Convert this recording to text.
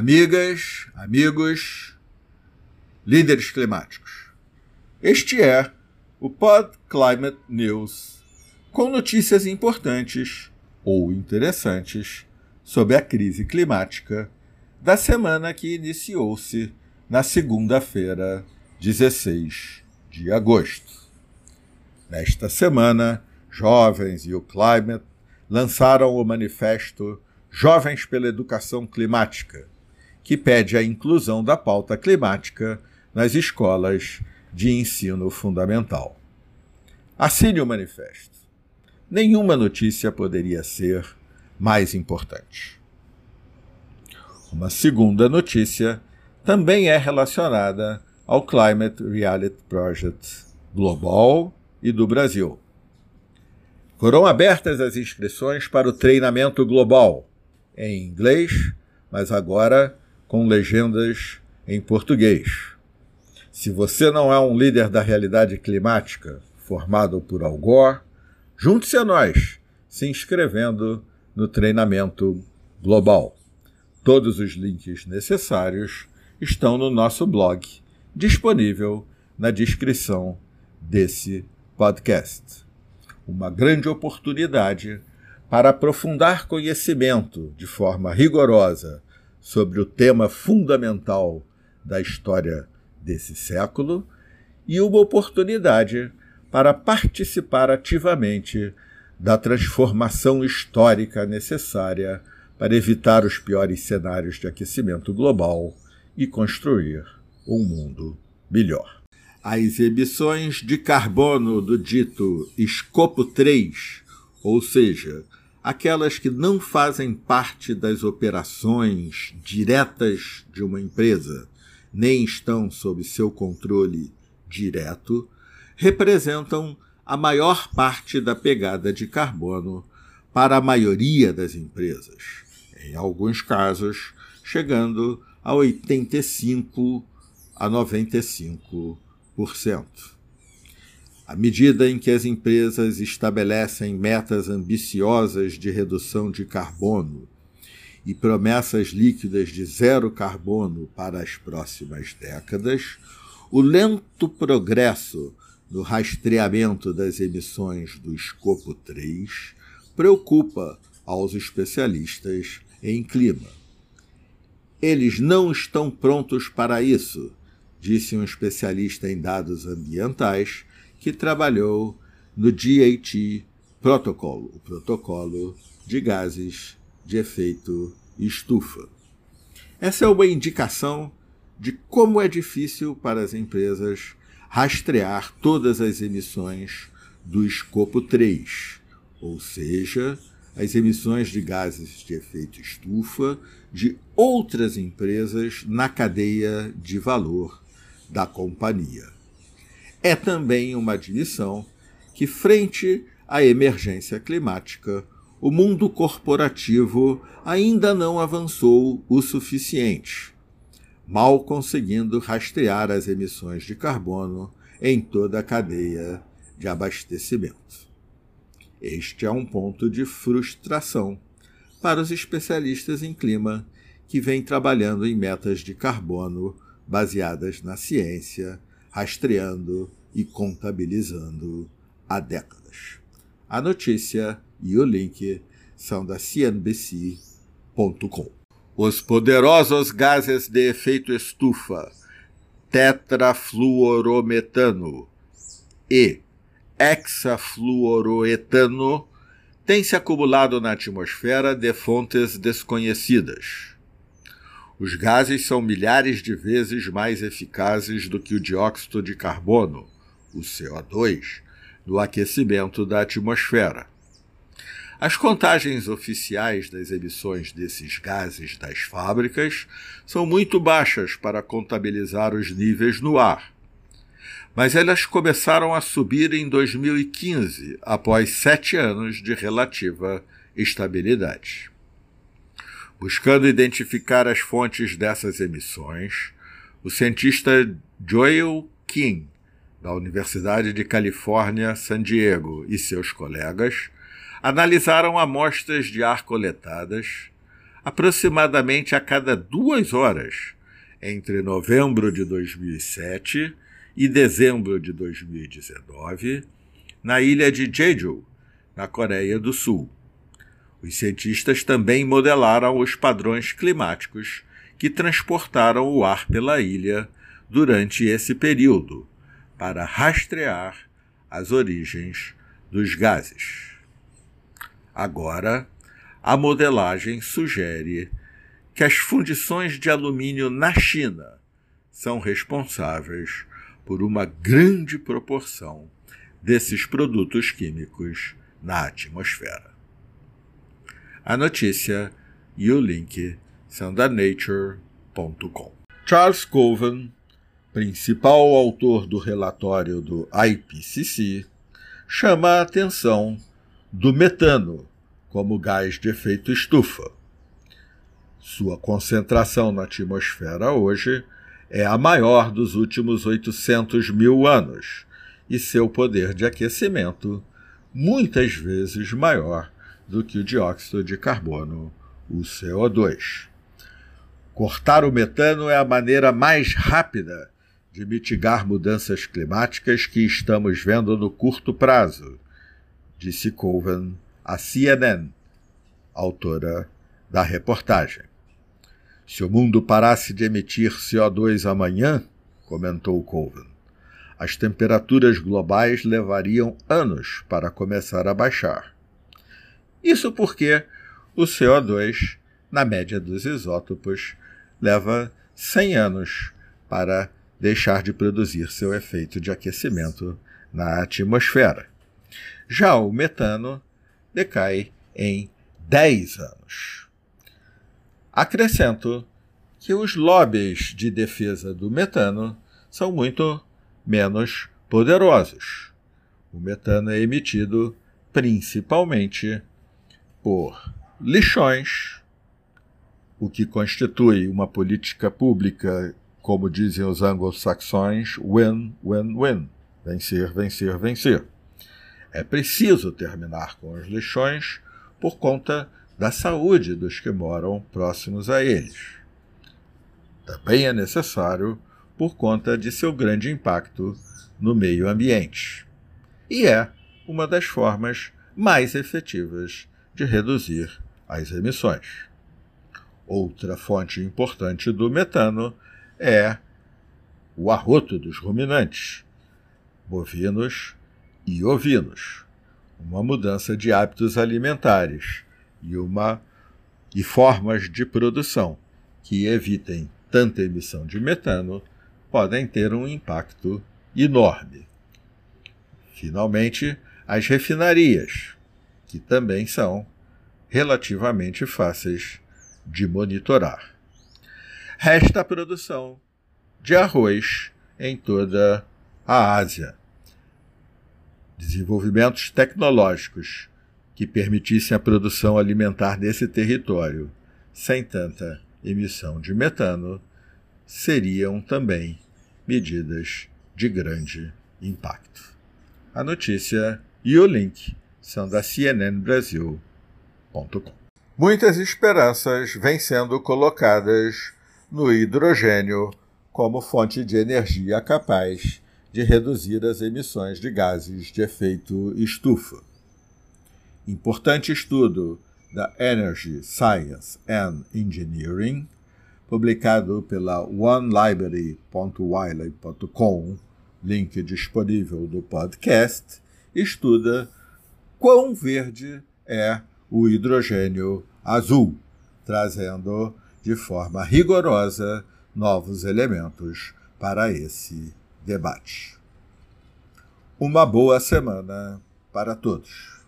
Amigas, amigos, líderes climáticos. Este é o Pod Climate News, com notícias importantes ou interessantes sobre a crise climática da semana que iniciou-se na segunda-feira, 16 de agosto. Nesta semana, jovens e o Climate lançaram o manifesto Jovens pela Educação Climática, que pede a inclusão da pauta climática nas escolas de ensino fundamental. Assine o manifesto. Nenhuma notícia poderia ser mais importante. Uma segunda notícia também é relacionada ao Climate Reality Project Global e do Brasil. Foram abertas as inscrições para o treinamento global, em inglês, mas agora com legendas em português. Se você não é um líder da realidade climática formado por Al Gore, junte-se a nós, se inscrevendo no treinamento global. Todos os links necessários estão no nosso blog, disponível na descrição desse podcast. Uma grande oportunidade para aprofundar conhecimento de forma rigorosa sobre o tema fundamental da história desse século e uma oportunidade para participar ativamente da transformação histórica necessária para evitar os piores cenários de aquecimento global e construir um mundo melhor. As emissões de carbono do dito escopo 3, ou seja, aquelas que não fazem parte das operações diretas de uma empresa, nem estão sob seu controle direto, representam a maior parte da pegada de carbono para a maioria das empresas, em alguns casos chegando a 85 a 95%. À medida em que as empresas estabelecem metas ambiciosas de redução de carbono e promessas líquidas de zero carbono para as próximas décadas, o lento progresso no rastreamento das emissões do escopo 3 preocupa aos especialistas em clima. Eles não estão prontos para isso, disse um especialista em dados ambientais que trabalhou no GAT Protocolo, o protocolo de gases de efeito estufa. Essa é uma indicação de como é difícil para as empresas rastrear todas as emissões do escopo 3, ou seja, as emissões de gases de efeito estufa de outras empresas na cadeia de valor da companhia é também uma admissão que, frente à emergência climática, o mundo corporativo ainda não avançou o suficiente, mal conseguindo rastrear as emissões de carbono em toda a cadeia de abastecimento. Este é um ponto de frustração para os especialistas em clima que vêm trabalhando em metas de carbono baseadas na ciência rastreando e contabilizando há décadas. A notícia e o link são da CNBC.com. Os poderosos gases de efeito estufa, tetrafluorometano e hexafluoroetano, têm se acumulado na atmosfera de fontes desconhecidas. Os gases são milhares de vezes mais eficazes do que o dióxido de carbono, o CO2, no aquecimento da atmosfera. As contagens oficiais das emissões desses gases das fábricas são muito baixas para contabilizar os níveis no ar. Mas elas começaram a subir em 2015, após sete anos de relativa estabilidade. Buscando identificar as fontes dessas emissões, o cientista Joel King, da Universidade de Califórnia, San Diego, e seus colegas analisaram amostras de ar coletadas, aproximadamente a cada duas horas entre novembro de 2007 e dezembro de 2019 na ilha de Jeju, na Coreia do Sul. Os cientistas também modelaram os padrões climáticos que transportaram o ar pela ilha durante esse período, para rastrear as origens dos gases. Agora, a modelagem sugere que as fundições de alumínio na China são responsáveis por uma grande proporção desses produtos químicos na atmosfera. A notícia e o link são da Nature.com. Charles Coven, principal autor do relatório do IPCC, chama a atenção do metano como gás de efeito estufa sua concentração na atmosfera hoje é a maior dos últimos 800 mil anos e seu poder de aquecimento muitas vezes maior do que o dióxido de carbono, o CO2. Cortar o metano é a maneira mais rápida de mitigar mudanças climáticas que estamos vendo no curto prazo, disse Coven à CNN, autora da reportagem. Se o mundo parasse de emitir CO2 amanhã, comentou Colvin, as temperaturas globais levariam anos para começar a baixar. Isso porque o CO2, na média dos isótopos, leva 100 anos para deixar de produzir seu efeito de aquecimento na atmosfera. Já o metano decai em 10 anos. Acrescento que os lobbies de defesa do metano são muito menos poderosos. O metano é emitido principalmente por lixões, o que constitui uma política pública, como dizem os anglo-saxões, win, win, win. Vencer, vencer, vencer. É preciso terminar com os lixões por conta da saúde dos que moram próximos a eles. Também é necessário por conta de seu grande impacto no meio ambiente. E é uma das formas mais efetivas de reduzir as emissões. Outra fonte importante do metano é o arroto dos ruminantes, bovinos e ovinos, uma mudança de hábitos alimentares e, uma, e formas de produção que evitem tanta emissão de metano podem ter um impacto enorme. Finalmente, as refinarias, que também são relativamente fáceis de monitorar. Resta a produção de arroz em toda a Ásia. Desenvolvimentos tecnológicos que permitissem a produção alimentar nesse território sem tanta emissão de metano seriam também medidas de grande impacto. A notícia e o link da cnnbrasil.com. Muitas esperanças vêm sendo colocadas no hidrogênio como fonte de energia capaz de reduzir as emissões de gases de efeito estufa. Importante estudo da Energy, Science and Engineering, publicado pela onelibrary.wiley.com, link disponível do podcast, estuda quão verde é o hidrogênio azul, trazendo de forma rigorosa novos elementos para esse debate. Uma boa semana para todos.